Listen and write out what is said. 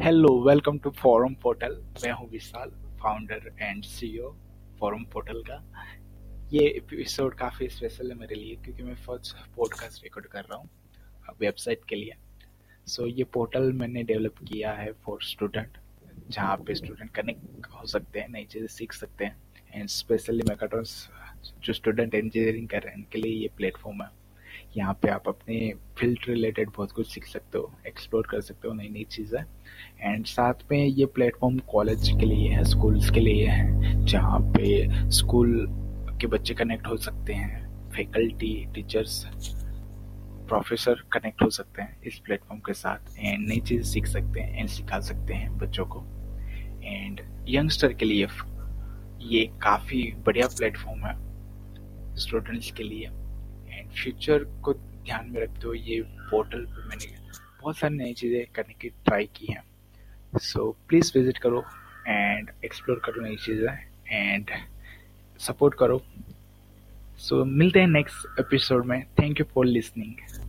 Hello welcome to forum portal मैं हूँ Vishal founder and CEO forum portal का। ये एपिसोड काफ़ी स्पेशल है मेरे लिए क्योंकि मैं फ़र्स्ट पॉडकास्ट रिकॉर्ड कर रहा हूँ वेबसाइट के लिए। सो so, ये पोर्टल मैंने डेवलप किया है फॉर स्टूडेंट जहाँ पे स्टूडेंट कनेक्ट हो सकते हैं नई चीज़ें सीख सकते हैं। एंड स्पेशली मैकाट्रॉन्स जो स्टूडेंट इंजीनियरिंग कर रहे हैं उनके लिए ये प्लेटफॉर्म है। यहाँ पे आप अपने फ़ील्ड रिलेटेड बहुत कुछ सीख सकते हो एक्सप्लोर कर सकते हो नई नई चीज़ें। एंड साथ में ये प्लेटफॉर्म कॉलेज के लिए है स्कूल्स के लिए है, जहाँ पे स्कूल के बच्चे कनेक्ट हो सकते हैं फैकल्टी टीचर्स प्रोफेसर कनेक्ट हो सकते हैं इस प्लेटफॉर्म के साथ। एंड नई चीज़ सीख सकते हैं एंड सिखा सकते हैं बच्चों को। एंड यंगस्टर के लिए ये काफ़ी बढ़िया प्लेटफॉर्म है स्टूडेंट्स के लिए। एंड फ्यूचर को ध्यान में रखते हुए ये पोर्टल पर मैंने बहुत सारी नई चीज़ें करने की ट्राई की हैं। सो प्लीज़ विज़िट करो एंड एक्सप्लोर करो नई चीज़ें एंड सपोर्ट करो। सो so, मिलते हैं नेक्स्ट एपिसोड में। Thank you for listening